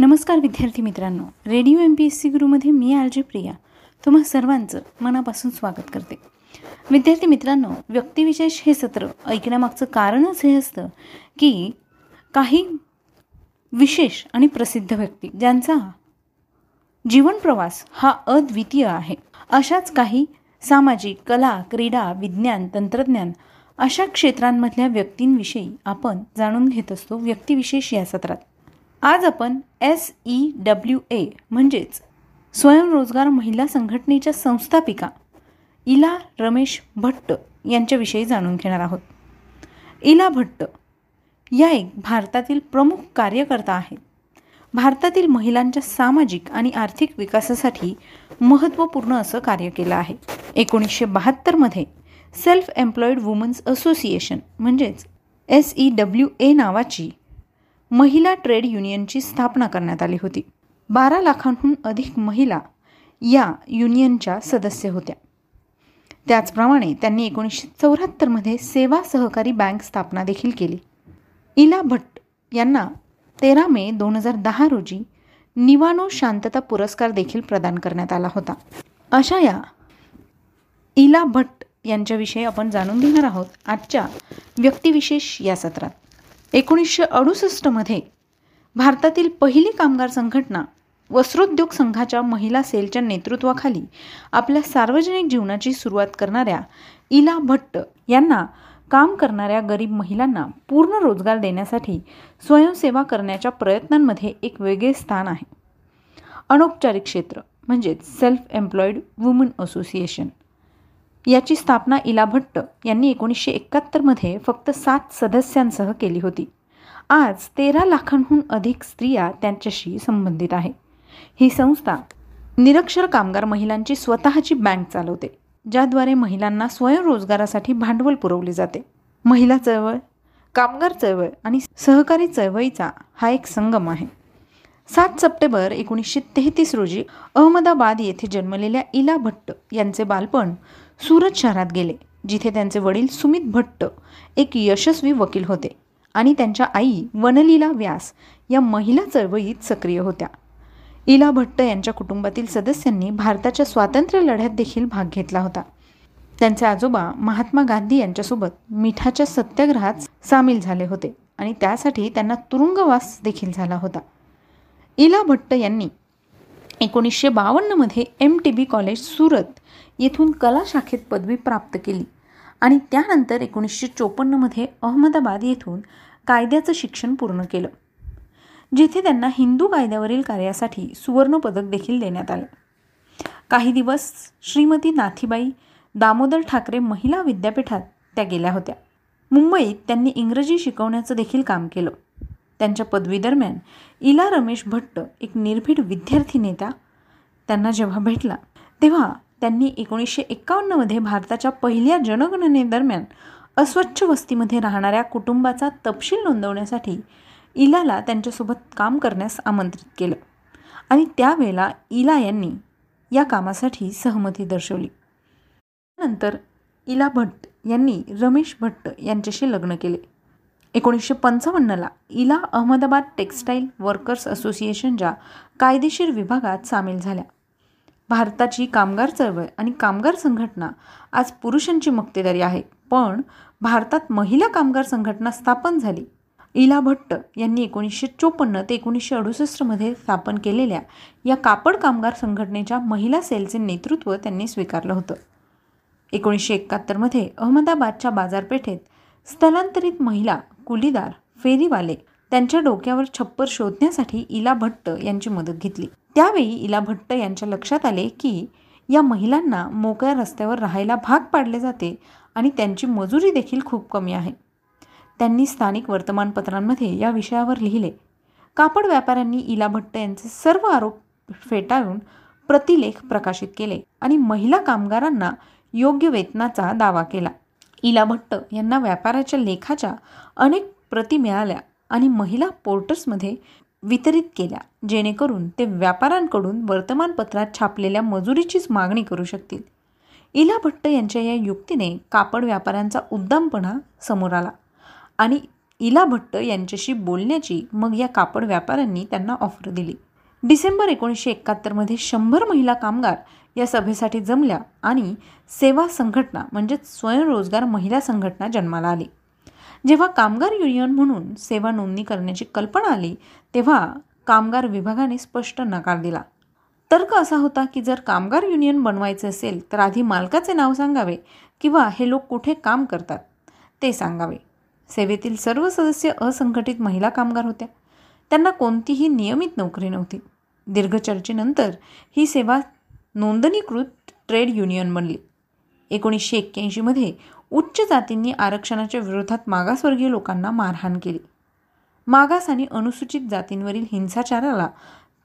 नमस्कार विद्यार्थी मित्रांनो. Radio M P S C गुरुमध्ये मी आर जे प्रिया. तुम्हा सर्वांचं मनापासून स्वागत करते. विद्यार्थी मित्रांनो व्यक्तिविशेष हे सत्र ऐकण्यामागचं कारणच हे असतं की काही विशेष आणि प्रसिद्ध व्यक्ती ज्यांचा जीवनप्रवास हा अद्वितीय आहे. अशाच काही सामाजिक कला क्रीडा विज्ञान तंत्रज्ञान अशा क्षेत्रांमधल्या व्यक्तींविषयी आपण जाणून घेत असतो व्यक्तिविशेष या सत्रात. आज आपण एस ई डब्ल्यू ए म्हणजेच स्वयंरोजगार महिला संघटनेच्या संस्थापिका इला रमेश भट्ट यांच्याविषयी जाणून घेणार आहोत. इला भट्ट या एक भारतातील प्रमुख कार्यकर्ता आहेत. भारतातील महिलांच्या सामाजिक आणि आर्थिक विकासासाठी महत्त्वपूर्ण असं कार्य केलं आहे. एकोणीसशे बहात्तरमध्ये सेल्फ एम्प्लॉईड वुमन्स असोसिएशन म्हणजेच एस ई डब्ल्यू ए नावाची महिला ट्रेड युनियनची स्थापना करण्यात आली होती. बारा लाखांहून अधिक महिला या युनियनच्या सदस्य होत्या. त्याचप्रमाणे त्यांनी एकोणीसशे चौऱ्याहत्तरमध्ये सेवा सहकारी बँक स्थापना देखील केली. इला भट्ट यांना तेरा मे दोन हजार दहा रोजी निवानो शांतता पुरस्कार देखील प्रदान करण्यात आला होता. अशा या इला भट्ट यांच्याविषयी आपण जाणून घेणार आहोत आजच्या व्यक्तिविशेष या सत्रात. एकोणीसशे अडुसष्टमध्ये भारतातील पहिली कामगार संघटना वस्त्रोद्योग संघाच्या महिला सेलच्या नेतृत्वाखाली आपल्या सार्वजनिक जीवनाची सुरुवात करणाऱ्या इला भट्ट यांना काम करणाऱ्या गरीब महिलांना पूर्ण रोजगार देण्यासाठी स्वयंसेवा करण्याच्या प्रयत्नांमध्ये एक वेगळे स्थान आहे. अनौपचारिक क्षेत्र म्हणजेच सेल्फ एम्प्लॉईड वुमन असोसिएशन याची स्थापना इला भट्ट यांनी एकोणीसशे एकाहत्तरमध्ये फक्त सात सदस्यांसह केली होती. आज तेरा लाखांहून अधिक स्त्रिया त्यांच्याशी संबंधित आहे. ही संस्था निरक्षर कामगार महिलांची स्वतःची बँक चालवते ज्याद्वारे महिलांना स्वयंरोजगारासाठी भांडवल पुरवले जाते. महिला चळवळ कामगार चळवळ आणि सहकारी चळवळीचा हा एक संगम आहे. सात सप्टेंबर एकोणीसशे तेहतीस रोजी अहमदाबाद येथे जन्मलेल्या इला भट्ट यांचे बालपण सुरत शहरात गेले जिथे त्यांचे वडील सुमित भट्ट एक यशस्वी वकील होते आणि त्यांच्या आई वनलीला व्यास या महिला चळवळीत सक्रिय होत्या. इला भट्ट यांच्या कुटुंबातील सदस्यांनी भारताच्या स्वातंत्र्य लढ्यात देखील भाग घेतला होता. त्यांचे आजोबा महात्मा गांधी यांच्यासोबत मिठाच्या सत्याग्रहात सामील झाले होते आणि त्यासाठी त्यांना तुरुंगवास देखील झाला होता. इला भट्ट यांनी एकोणीसशे बावन्नमध्ये M T B college Surat येथून कला शाखेत पदवी प्राप्त केली. आणि त्यानंतर एकोणीसशे चोपन्नमध्ये अहमदाबाद येथून कायद्याचं शिक्षण पूर्ण केलं. जिथे त्यांना हिंदू कायद्यावरील कार्यासाठी सुवर्णपदक देखील देण्यात आलं. काही दिवस श्रीमती नाथीबाई दामोदर ठाकरे महिला विद्यापीठात त्या गेल्या होत्या. मुंबईत त्यांनी इंग्रजी शिकवण्याचं देखील काम केलं. त्यांच्या पदवीदरम्यान इला रमेश भट्ट एक निर्भीड विद्यार्थी नेता त्यांना जेव्हा भेटला तेव्हा त्यांनी एकोणीसशे एकावन्नमध्ये भारताच्या पहिल्या जनगणनेदरम्यान अस्वच्छ वस्तीमध्ये राहणाऱ्या कुटुंबाचा तपशील नोंदवण्यासाठी इलाला त्यांच्यासोबत काम करण्यास आमंत्रित केलं. आणि त्यावेळेला इला यांनी या कामासाठी सहमती दर्शवली. नंतर इला भट्ट यांनी रमेश भट्ट यांच्याशी लग्न केले. एकोणीसशे पंचावन्नला इला अहमदाबाद टेक्स्टाईल वर्कर्स असोसिएशनच्या कायदेशीर विभागात सामील झाल्या. भारताची कामगार चळवळ आणि कामगार संघटना आज पुरुषांची मक्तेदारी आहे. पण भारतात महिला कामगार संघटना स्थापन झाली. इला भट्ट यांनी एकोणीसशे चोपन्न ते एकोणीसशे अडुसष्टमध्ये स्थापन केलेल्या या कापड कामगार संघटनेच्या महिला सेलचे नेतृत्व त्यांनी स्वीकारलं होतं. एकोणीसशे एकाहत्तरमध्ये अहमदाबादच्या बाजारपेठेत स्थलांतरित महिला कुलीदार फेरीवाले त्यांच्या डोक्यावर छप्पर शोधण्यासाठी इला भट्ट यांची मदत घेतली. त्यावेळी इला भट्ट यांच्या लक्षात आले की या महिलांना मोकळ्या रस्त्यावर राहायला भाग पाडले जाते आणि त्यांची मजुरी देखील खूप कमी आहे. त्यांनी स्थानिक वर्तमानपत्रांमध्ये या विषयावर लिहिले. कापड व्यापाऱ्यांनी इला भट्ट यांचे सर्व आरोप फेटाळून प्रतिलेख प्रकाशित केले आणि महिला कामगारांना योग्य वेतनाचा दावा केला. इला भट्ट यांना व्यापाराच्या लेखाच्या अनेक प्रती मिळाल्या आणि महिला पोर्टर्समध्ये वितरित केल्या जेणेकरून ते व्यापाऱ्यांकडून वर्तमानपत्रात छापलेल्या मजुरीचीच मागणी करू शकतील. इला भट्ट यांच्या या युक्तीने कापड व्यापाऱ्यांचा उद्दामपणा समोर आला आणि इला भट्ट यांच्याशी बोलण्याची मग या कापड व्यापाऱ्यांनी त्यांना ऑफर दिली. डिसेंबर एकोणीसशे एकाहत्तरमध्ये शंभर महिला कामगार या सभेसाठी जमल्या आणि सेवा संघटना म्हणजेच स्वयंरोजगार महिला संघटना जन्माला आली. जेव्हा कामगार युनियन म्हणून सेवा नोंदणी करण्याची कल्पना आली तेव्हा कामगार विभागाने स्पष्ट नकार दिला. तर्क असा होता की जर कामगार युनियन बनवायचे असेल तर आधी मालकाचे नाव सांगावे किंवा हे लोक कुठे काम करतात ते सांगावे. सेवेतील सर्व सदस्य असंघटित महिला कामगार होत्या. त्यांना कोणतीही नियमित नोकरी नव्हती. दीर्घ चर्चेनंतर ही सेवा नोंदणीकृत ट्रेड युनियन बनली. एकोणीसशे एक्क्याऐंशीमध्ये उच्च जातींनी आरक्षणाच्या विरोधात मागासवर्गीय लोकांना मारहाण केली. मागास आणि अनुसूचित जातींवरील हिंसाचाराला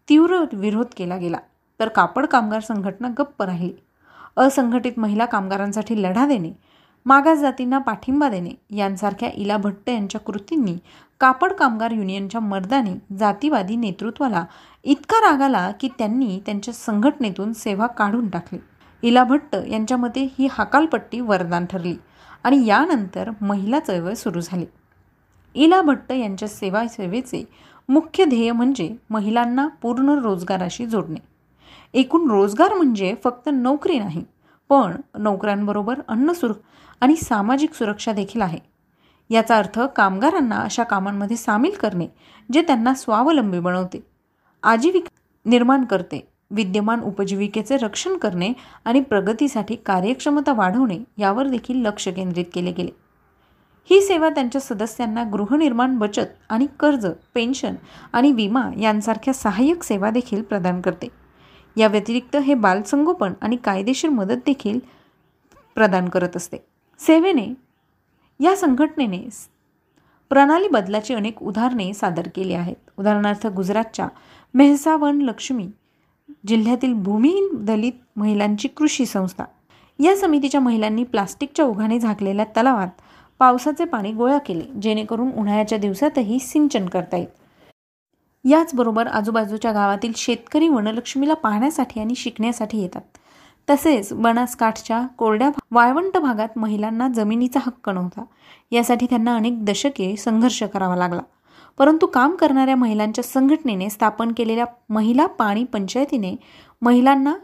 तीव्र विरोध केला गेला. तर कापड कामगार संघटना गप्प राहिली. असंघटित महिला कामगारांसाठी लढा देणे मागास जातींना पाठिंबा देणे यांसारख्या इला भट्ट यांच्या कृतींनी कापड कामगार युनियनच्या मर्दाने जातीवादी नेतृत्वाला इतका राग आला की त्यांनी त्यांच्या संघटनेतून सेवा काढून टाकली. इला भट्ट यांच्या मते ही हकालपट्टी वरदान ठरली. आणि यानंतर महिला चळवळ सुरू झाली. इला भट्ट यांच्या सेवा सेवेचे मुख्य ध्येय म्हणजे महिलांना पूर्ण रोजगाराशी जोडणे. एकूण रोजगार म्हणजे फक्त नोकरी नाही पण नोकऱ्यांबरोबर अन्न सुर आणि सामाजिक सुरक्षा देखील आहे. याचा अर्थ कामगारांना अशा कामांमध्ये सामील करणे जे त्यांना स्वावलंबी बनवते आजीविका निर्माण करते विद्यमान उपजीविकेचे रक्षण करणे आणि प्रगतीसाठी कार्यक्षमता वाढवणे यावर देखील लक्ष केंद्रित केले गेले. ही सेवा त्यांच्या सदस्यांना गृहनिर्माण बचत आणि कर्ज पेन्शन आणि विमा यांसारख्या सहाय्यक सेवा देखील प्रदान करते. या व्यतिरिक्त हे बालसंगोपन आणि कायदेशीर मदत देखील प्रदान करत असते. सेवेने या संघटनेने प्रणाली बदलाची अनेक उदाहरणे सादर केली आहेत. उदाहरणार्थ गुजरातच्या मेहसावन लक्ष्मी जिल्ह्यातील भूमिहीन दलित महिलांची कृषी संस्था. या समितीच्या महिलांनी प्लास्टिकच्या ओघाने झाकलेल्या तलावात पावसाचे पाणी गोळा केले जेणेकरून उन्हाळ्याच्या दिवसातही सिंचन करता येईल. याचबरोबर आजूबाजूच्या गावातील शेतकरी वनलक्ष्मीला पाहण्यासाठी आणि शिकण्यासाठी येतात. तसेच बनासकाठच्या कोरड्या वाळवंट भागात महिलांना जमिनीचा हक्क नव्हता. यासाठी त्यांना अनेक दशके संघर्ष करावा लागला. परंतु काम करणाऱ्या महिलांच्या संघटनेने स्थापन केलेल्या महिला पाणी पंचायतीने महिलांना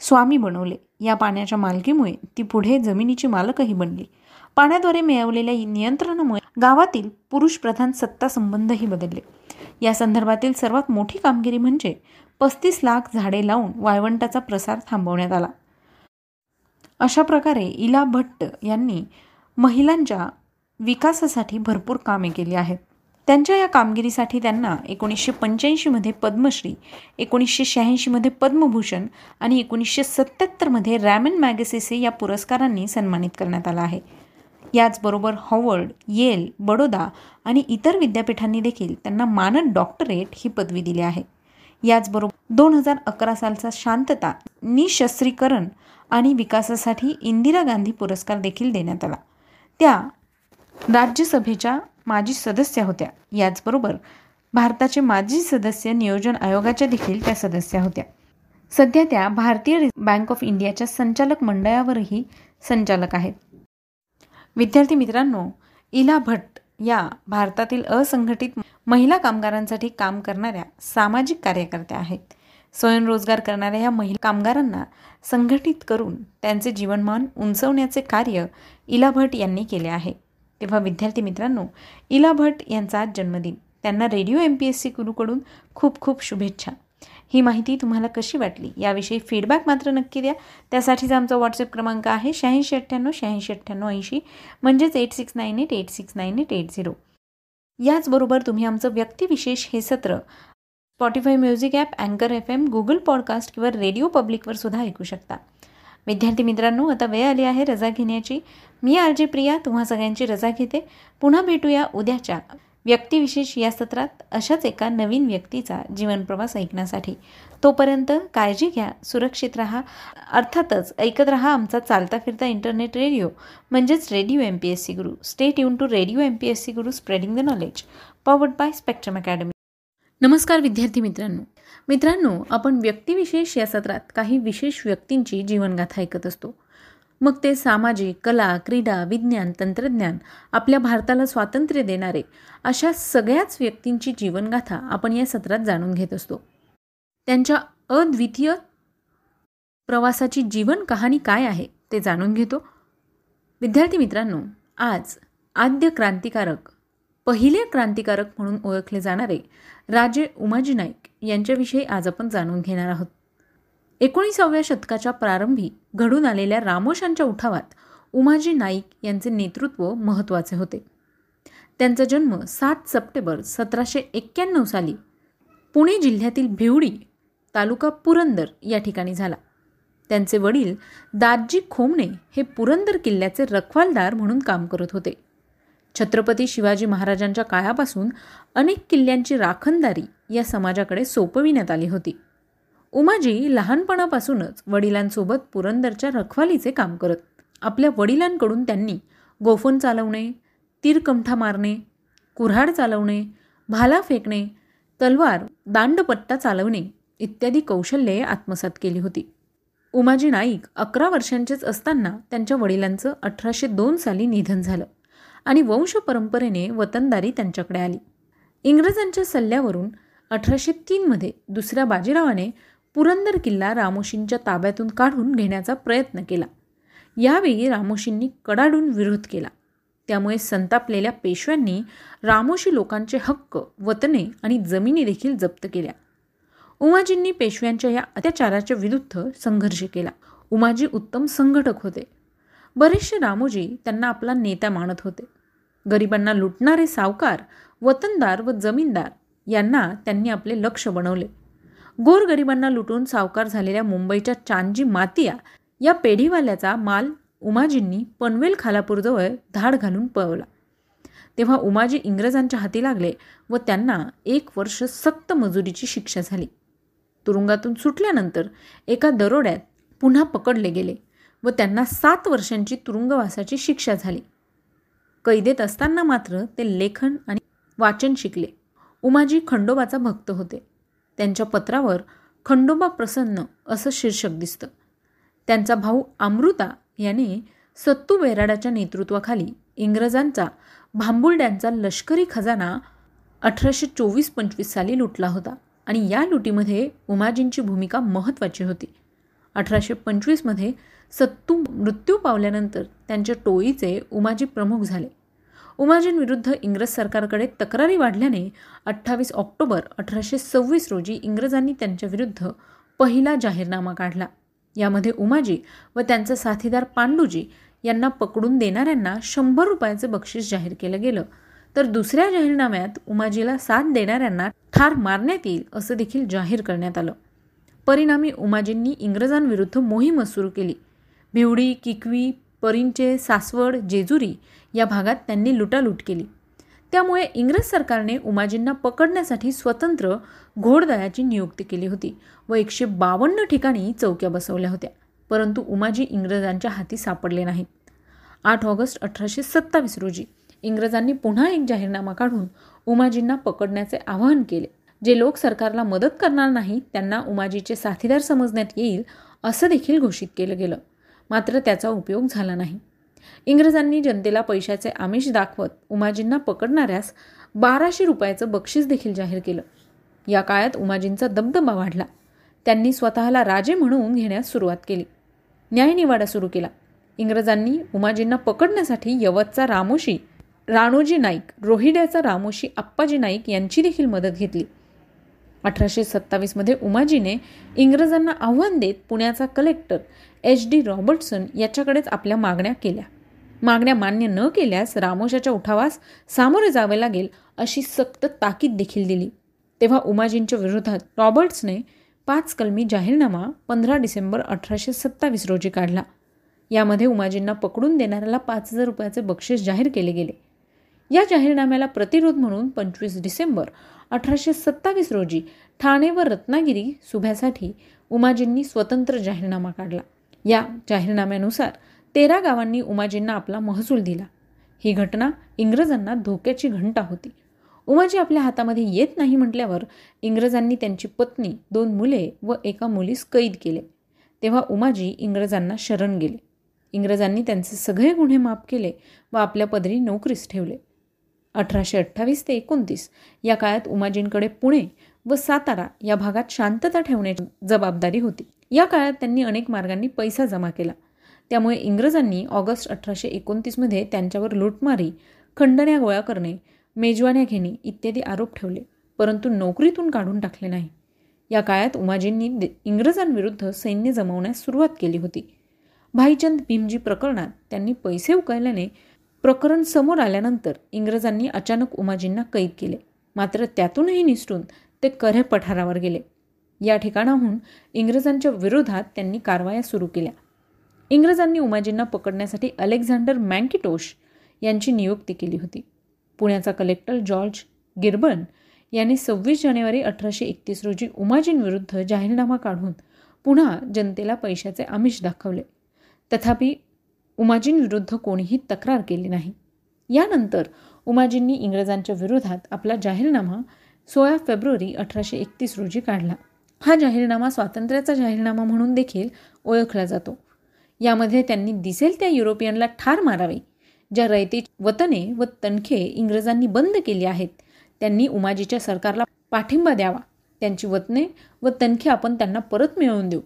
स्वामी बनवले. या पाण्याच्या मालकीमुळे ती पुढे जमिनीची मालकही बनली. पाण्याद्वारे मिळवलेल्या नियंत्रणामुळे गावातील पुरुष प्रधान सत्ता संबंधही बदलले. या संदर्भातील सर्वात मोठी कामगिरी म्हणजे पस्तीस लाख झाडे लावून वाळवंटाचा प्रसार थांबवण्यात आला. अशा प्रकारे इला भट्ट यांनी महिलांच्या विकासासाठी भरपूर कामे केली आहेत. त्यांच्या या कामगिरीसाठी त्यांना एकोणीसशे पंच्याऐंशीमध्ये पद्मश्री एकोणीसशे शहाऐंशीमध्ये पद्मभूषण आणि एकोणीसशे सत्त्याहत्तरमध्ये रॅमन मॅगसेसे या पुरस्कारांनी सन्मानित करण्यात आला आहे. याचबरोबर हॉवर्ड येल बडोदा आणि इतर विद्यापीठांनी देखील त्यांना मानद डॉक्टरेट ही पदवी दिली आहे. याचबरोबर दोन हजार अकरा सालचा शांतता निशस्त्रीकरण आणि विकासासाठी इंदिरा गांधी पुरस्कार देखील देण्यात आला. त्या राज्यसभेच्या माजी सदस्य होत्या. याचबरोबर भारताचे माजी सदस्य नियोजन आयोगाच्या देखील त्या सदस्या होत्या. सध्या त्या भारतीय बँक ऑफ इंडियाच्या संचालक मंडळावरही संचालक आहेत. विद्यार्थी मित्रांनो इला भट्ट या भारतातील असंघटित महिला कामगारांसाठी काम करणाऱ्या सामाजिक कार्यकर्त्या आहेत. स्वयंरोजगार करणाऱ्या या महिला कामगारांना संघटित करून त्यांचे जीवनमान उंचवण्याचे कार्य इला भट यांनी केले आहे. तेव्हा विद्यार्थी मित्रांनो इला भट यांचा आज जन्मदिन. त्यांना radio M P S C गुरुकडून खूप खूप शुभेच्छा. ही माहिती तुम्हाला कशी वाटली? याविषयी फीडबॅक मात्र नक्की द्या. त्यासाठीचा आमचा व्हॉट्सअप क्रमांक आहे शहाऐंशी अठ्ठ्याण्णव शहाऐंशी अठ्ठ्याण्णव ऐंशी. म्हणजेच eight six nine eight eight six nine eight eight zero याचबरोबर तुम्ही आमचं व्यक्तिविशेष हे सत्र स्पॉटीफाय म्युझिक ॲप अँकर एफ एम गुगल पॉडकास्ट किंवा रेडिओ पब्लिकवर सुद्धा ऐकू शकता. विद्यार्थी मित्रांनो आता वेळ आली आहे रजा घेण्याची. मी आर प्रिया तुम्हा सगळ्यांची रजा घेते. पुन्हा भेटूया उद्याच्या व्यक्तिविशेष या सत्रात अशाच एका नवीन व्यक्तीचा जीवनप्रवास ऐकण्यासाठी. तोपर्यंत काळजी घ्या सुरक्षित राहा. अर्थातच ऐकत राहा आमचा चालता फिरता इंटरनेट रेडिओ म्हणजेच radio M P S C Guru. Stay युन to radio M P S C Guru spreading the knowledge powered by Spectrum Academy नमस्कार विद्यार्थी मित्रांनो. मित्रांनो आपण व्यक्तिविशेष या सत्रात काही विशेष व्यक्तींची जीवनगाथा ऐकत असतो. मग ते सामाजिक कला क्रीडा विज्ञान तंत्रज्ञान आपल्या भारताला स्वातंत्र्य देणारे अशा सगळ्याच व्यक्तींची जीवनगाथा आपण या सत्रात जाणून घेत असतो. त्यांच्या अद्वितीय प्रवासाची जीवन कहाणी काय आहे ते जाणून घेतो. विद्यार्थी मित्रांनो आज आद्य क्रांतिकारक पहिले क्रांतिकारक म्हणून ओळखले जाणारे राजे उमाजी नाईक यांच्याविषयी आज आपण जाणून घेणार आहोत. एकोणीसाव्या शतकाच्या प्रारंभी घडून आलेल्या रामोशांच्या उठावात उमाजी नाईक यांचे नेतृत्व महत्त्वाचे होते. त्यांचा जन्म सात सप्टेंबर सतराशे एक्क्याण्णव साली पुणे जिल्ह्यातील भिवडी तालुका पुरंदर या ठिकाणी झाला. त्यांचे वडील दादजी खोमणे हे पुरंदर किल्ल्याचे रखवालदार म्हणून काम करत होते. छत्रपती शिवाजी महाराजांच्या काळापासून अनेक किल्ल्यांची राखणदारी या समाजाकडे सोपविण्यात आली होती. उमाजी लहानपणापासूनच वडिलांसोबत पुरंदरच्या रखवालीचे काम करत आपल्या वडिलांकडून त्यांनी गोफण चालवणे तीरकमठा मारणे कुऱ्हाड चालवणे भाला फेकणे तलवार दांडपट्टा चालवणे इत्यादी कौशल्ये आत्मसात केली होती. उमाजी नाईक अकरा वर्षांचेच असताना त्यांच्या वडिलांचं अठराशे दोन साली निधन झालं. आणि वंश परंपरेने वतनदारी त्यांच्याकडे आली. इंग्रजांच्या सल्ल्यावरून अठराशे तीनमध्ये दुसऱ्या बाजीरावाने पुरंदर किल्ला रामोशींच्या ताब्यातून काढून घेण्याचा प्रयत्न केला. यावेळी रामोशींनी कडाडून विरोध केला. त्यामुळे संतापलेल्या पेशव्यांनी रामोशी लोकांचे हक्क वतने आणि जमिनी देखील जप्त केल्या. उमाजींनी पेशव्यांच्या या अत्याचाराच्या विरुद्ध संघर्ष केला. उमाजी उत्तम संघटक होते. बरेचसे रामोजी त्यांना आपला नेता मानत होते. गरिबांना लुटणारे सावकार वतनदार व जमीनदार यांना त्यांनी आपले लक्ष बनवले. गोरगरिबांना लुटून सावकार झालेल्या मुंबईच्या चांजी मातिया या पेढीवाल्याचा माल उमाजींनी पनवेल खालापूरजवळ धाड घालून पळवला. तेव्हा उमाजी इंग्रजांच्या हाती लागले व त्यांना एक वर्ष सक्त मजुरीची शिक्षा झाली. तुरुंगातून सुटल्यानंतर एका दरोड्यात पुन्हा पकडले गेले व त्यांना सात वर्षांची तुरुंगवासाची शिक्षा झाली. कैदेत असताना मात्र ते लेखन आणि वाचन शिकले. उमाजी खंडोबाचा भक्त होते. त्यांच्या पत्रावर खंडोबा प्रसन्न असं शीर्षक दिसतं. त्यांचा भाऊ अमृता याने सत्तू बेराडाच्या नेतृत्वाखाली इंग्रजांचा भांबुर्ड्यांचा लष्करी खजाना अठराशे चोवीस पंचवीस साली लुटला होता आणि या लुटीमध्ये उमाजींची भूमिका महत्त्वाची होती. अठराशे पंचवीसमध्ये सत्तू मृत्यू पावल्यानंतर त्यांच्या टोळीचे उमाजी प्रमुख झाले. उमाजींविरुद्ध इंग्रज सरकारकडे तक्रारी वाढल्याने अठ्ठावीस ऑक्टोबर अठराशे सव्वीस रोजी इंग्रजांनी त्यांच्याविरुद्ध पहिला जाहीरनामा काढला. यामध्ये उमाजी व त्यांचा साथीदार पांडुजी यांना पकडून देणाऱ्यांना शंभर रुपयाचे बक्षीस जाहीर केलं गेलं. तर दुसऱ्या जाहीरनाम्यात उमाजीला साथ देणाऱ्यांना ठार मारण्यात येईल असं देखील जाहीर करण्यात आलं. परिणामी उमाजींनी इंग्रजांविरुद्ध मोहीम सुरू केली. भिवडी किकवी परिंचे सासवड जेजुरी या भागात त्यांनी लुटालूट केली. त्यामुळे इंग्रज सरकारने उमाजींना पकडण्यासाठी स्वतंत्र घोडदळाची नियुक्ती केली होती व एकशे बावन्न ठिकाणी चौक्या बसवल्या होत्या. परंतु उमाजी इंग्रजांच्या हाती सापडले नाहीत आठ ऑगस्ट अठराशे सत्तावीस रोजी इंग्रजांनी पुन्हा एक जाहीरनामा काढून उमाजींना पकडण्याचे आवाहन केले. जे लोक सरकारला मदत करणार नाही त्यांना उमाजीचे साथीदार समजण्यात येईल असं देखील घोषित केलं गेलं. मात्र त्याचा उपयोग झाला नाही. इंग्रजांनी जनतेला पैशाचे आमिष दाखवत उमाजींना पकडणाऱ्यास बाराशे रुपयाचं बक्षीस देखील जाहीर केलं. या काळात उमाजींचा दबदबा वाढला. त्यांनी स्वतःला राजे म्हणून घेण्यास सुरुवात केली. न्यायनिवाडा सुरू केला. इंग्रजांनी उमाजींना पकडण्यासाठी यवतचा रामोशी राणोजी नाईक रोहिड्याचा रामोशी आप्पाजी नाईक यांची देखील मदत घेतली. अठराशे सत्तावीसमध्ये उमाजीने इंग्रजांना आव्हान देत पुण्याचा कलेक्टर एच डी रॉबर्टसन याच्याकडेच आपल्या मागण्या केल्या. मागण्या मान्य न केल्यास रामोशाच्या उठावास सामोरे जावे लागेल अशी सक्त ताकीद देखील दिली. तेव्हा उमाजींच्या विरोधात रॉबर्ट्सने पाच कलमी जाहीरनामा पंधरा डिसेंबर अठराशे सत्तावीस रोजी काढला. यामध्ये उमाजींना पकडून देणाऱ्याला पाच हजार रुपयाचे बक्षीस जाहीर केले गेले. या जाहीरनाम्याला प्रतिरोध म्हणून पंचवीस डिसेंबर अठराशे सत्तावीस रोजी ठाणे व रत्नागिरी सुभ्यासाठी उमाजींनी स्वतंत्र जाहीरनामा काढला. या जाहीरनाम्यानुसार तेरा गावांनी उमाजींना आपला महसूल दिला. ही घटना इंग्रजांना धोक्याची घंटा होती. उमाजी आपल्या हातामध्ये येत नाही म्हटल्यावर इंग्रजांनी त्यांची पत्नी दोन मुले व एका मुलीस कैद केले. तेव्हा उमाजी इंग्रजांना शरण गेले. इंग्रजांनी त्यांचे सगळे गुन्हे माफ केले व आपल्या पदरी नोकरीस ठेवले. अठराशे अठ्ठावीस ते एकोणतीस. या काळात उमाजींकडे पुणे व सातारा या भागात शांतता ठेवण्याची जबाबदारी होती. या काळात त्यांनी अनेक मार्गांनी पैसा जमा केला. त्यामुळे इंग्रजांनी ऑगस्ट अठराशे एकोणतीसमध्ये त्यांच्यावर लुटमारी खंडण्या गोळा करणे मेजवान्या घेणे इत्यादी आरोप ठेवले. परंतु नोकरीतून काढून टाकले नाही. या काळात उमाजींनी इंग्रजांविरुद्ध सैन्य जमवण्यास सुरुवात केली होती. भाईचंद भीमजी प्रकरणात त्यांनी पैसे उकळल्याने प्रकरण समोर आल्यानंतर इंग्रजांनी अचानक उमाजींना कैद केले. मात्र त्यातूनही निसटून ते करे पठारावर गेले. या ठिकाणाहून इंग्रजांच्या विरोधात त्यांनी कारवाया सुरू केल्या. इंग्रजांनी उमाजींना पकडण्यासाठी अलेक्झांडर मँकिटोश यांची नियुक्ती केली होती. पुण्याचा कलेक्टर जॉर्ज गिरबन यांनी सव्वीस जानेवारी अठराशे एकतीस रोजी उमाजींविरुद्ध जाहीरनामा काढून पुन्हा जनतेला पैशाचे आमिष दाखवले. तथापि उमाजींविरुद्ध कोणीही तक्रार केली नाही. यानंतर उमाजींनी इंग्रजांच्या विरोधात आपला जाहीरनामा सोळा फेब्रुवारी अठराशे एकतीस रोजी काढला. हा जाहीरनामा स्वातंत्र्याचा जाहीरनामा म्हणून देखील ओळखला जातो. यामध्ये त्यांनी दिसेल त्या युरोपियनला ठार मारावे ज्या रयते वतने व तनखे इंग्रजांनी बंद केली आहेत. त्यांनी उमाजीच्या सरकारला पाठिंबा द्यावा. त्यांची वतने व तनखे आपण त्यांना परत मिळवून देऊ.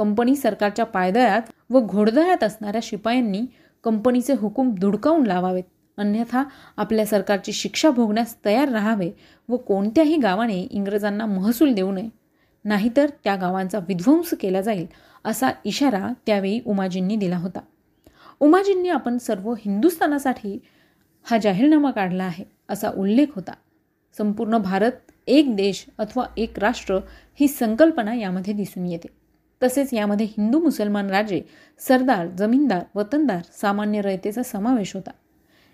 कंपनी सरकारच्या पायदळात व घोडदळात असणाऱ्या शिपायांनी कंपनीचे हुकूम धुडकावून लावावेत. अन्यथा आपल्या सरकारची शिक्षा भोगण्यास तयार राहावे व कोणत्याही गावाने इंग्रजांना महसूल देऊ नये. नाहीतर त्या गावांचा विध्वंस केला जाईल असा इशारा त्यावेळी उमाजींनी दिला होता. उमाजींनी आपण सर्व हिंदुस्थानासाठी हा जाहीरनामा काढला आहे असा उल्लेख होता. संपूर्ण भारत एक देश अथवा एक राष्ट्र ही संकल्पना यामध्ये दिसून येते. तसेच यामध्ये हिंदू मुसलमान राजे सरदार जमीनदार वतनदार सामान्य रयतेचा समावेश होता.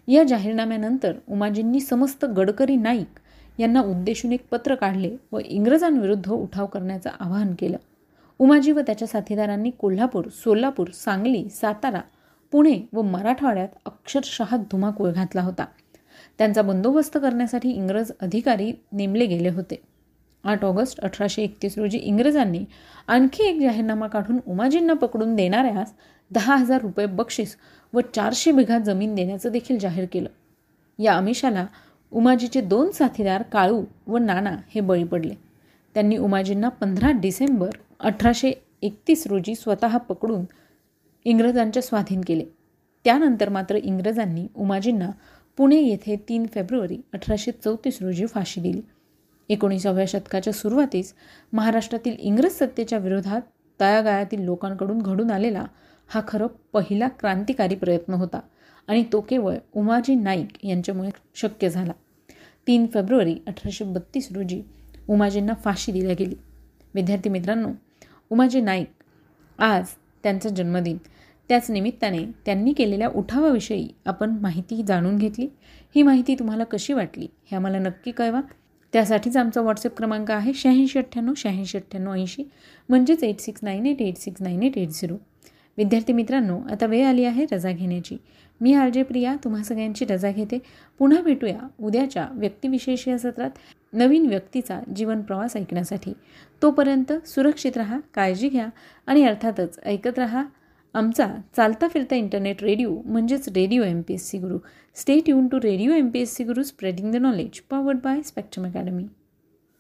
या जाहीरनाम्यानंतर उमाजींनी समस्त गडकरी नाईक यांना उद्देशून एक पत्र काढले व इंग्रजांविरुद्ध उठाव करण्याचं आवाहन केलं. उमाजी व त्याच्या साथीदारांनी कोल्हापूर सोलापूर सांगली सातारा पुणे व मराठवाड्यात अक्षरशः धुमाकूळ घातला होता. त्यांचा बंदोबस्त करण्यासाठी इंग्रज अधिकारी नेमले गेले होते. आठ ऑगस्ट अठराशे एकतीस रोजी इंग्रजांनी आणखी एक जाहीरनामा काढून उमाजींना पकडून देणाऱ्यास दहा हजार रुपये बक्षीस व चारशे बिघा जमीन देण्याचं देखील जाहीर केलं. या आमिषाला उमाजीचे दोन साथीदार काळू व नाना हे बळी पडले. त्यांनी उमाजींना पंधरा डिसेंबर अठराशे एकतीस रोजी स्वतः पकडून इंग्रजांच्या स्वाधीन केले. त्यानंतर मात्र इंग्रजांनी उमाजींना पुणे येथे तीन फेब्रुवारी अठराशे चौतीस रोजी फाशी दिली. एकोणीसाव्या शतकाच्या सुरुवातीस महाराष्ट्रातील इंग्रज सत्तेच्या विरोधात तळागाळातील लोकांकडून घडून आलेला हा खरं पहिला क्रांतिकारी प्रयत्न होता आणि तो केवळ उमाजी नाईक यांच्यामुळे शक्य झाला. तीन फेब्रुवारी अठराशे बत्तीस रोजी उमाजींना फाशी दिल्या गेली. विद्यार्थी मित्रांनो उमाजी नाईक आज त्यांचा जन्मदिन. त्याच निमित्ताने त्यांनी केलेल्या उठावाविषयी आपण माहिती जाणून घेतली. ही माहिती तुम्हाला कशी वाटली हे आम्हाला नक्की कळवा. त्यासाठीच आमचा व्हॉट्सअप क्रमांक आहे शहाऐंशी अठ्ठ्याण्णव शहाऐंशी अठ्ठ्याण्णव ऐंशी. म्हणजेच eight six nine eight eight six nine eight eight zero विद्यार्थी मित्रांनो आता वेळ आली आहे रजा घेण्याची. मी आर जे प्रिया तुम्हा सगळ्यांची रजा घेते. पुन्हा भेटूया उद्याच्या व्यक्तिविशेष या सत्रात नवीन व्यक्तीचा जीवन प्रवास ऐकण्यासाठी. तोपर्यंत सुरक्षित राहा काळजी घ्या आणि अर्थातच ऐकत राहा. आमचा चालता फिरता इंटरनेट रेडिओ म्हणजेच radio M P S C Guru stay tune to radio M P S C Guru spreading the knowledge powered by Spectrum Academy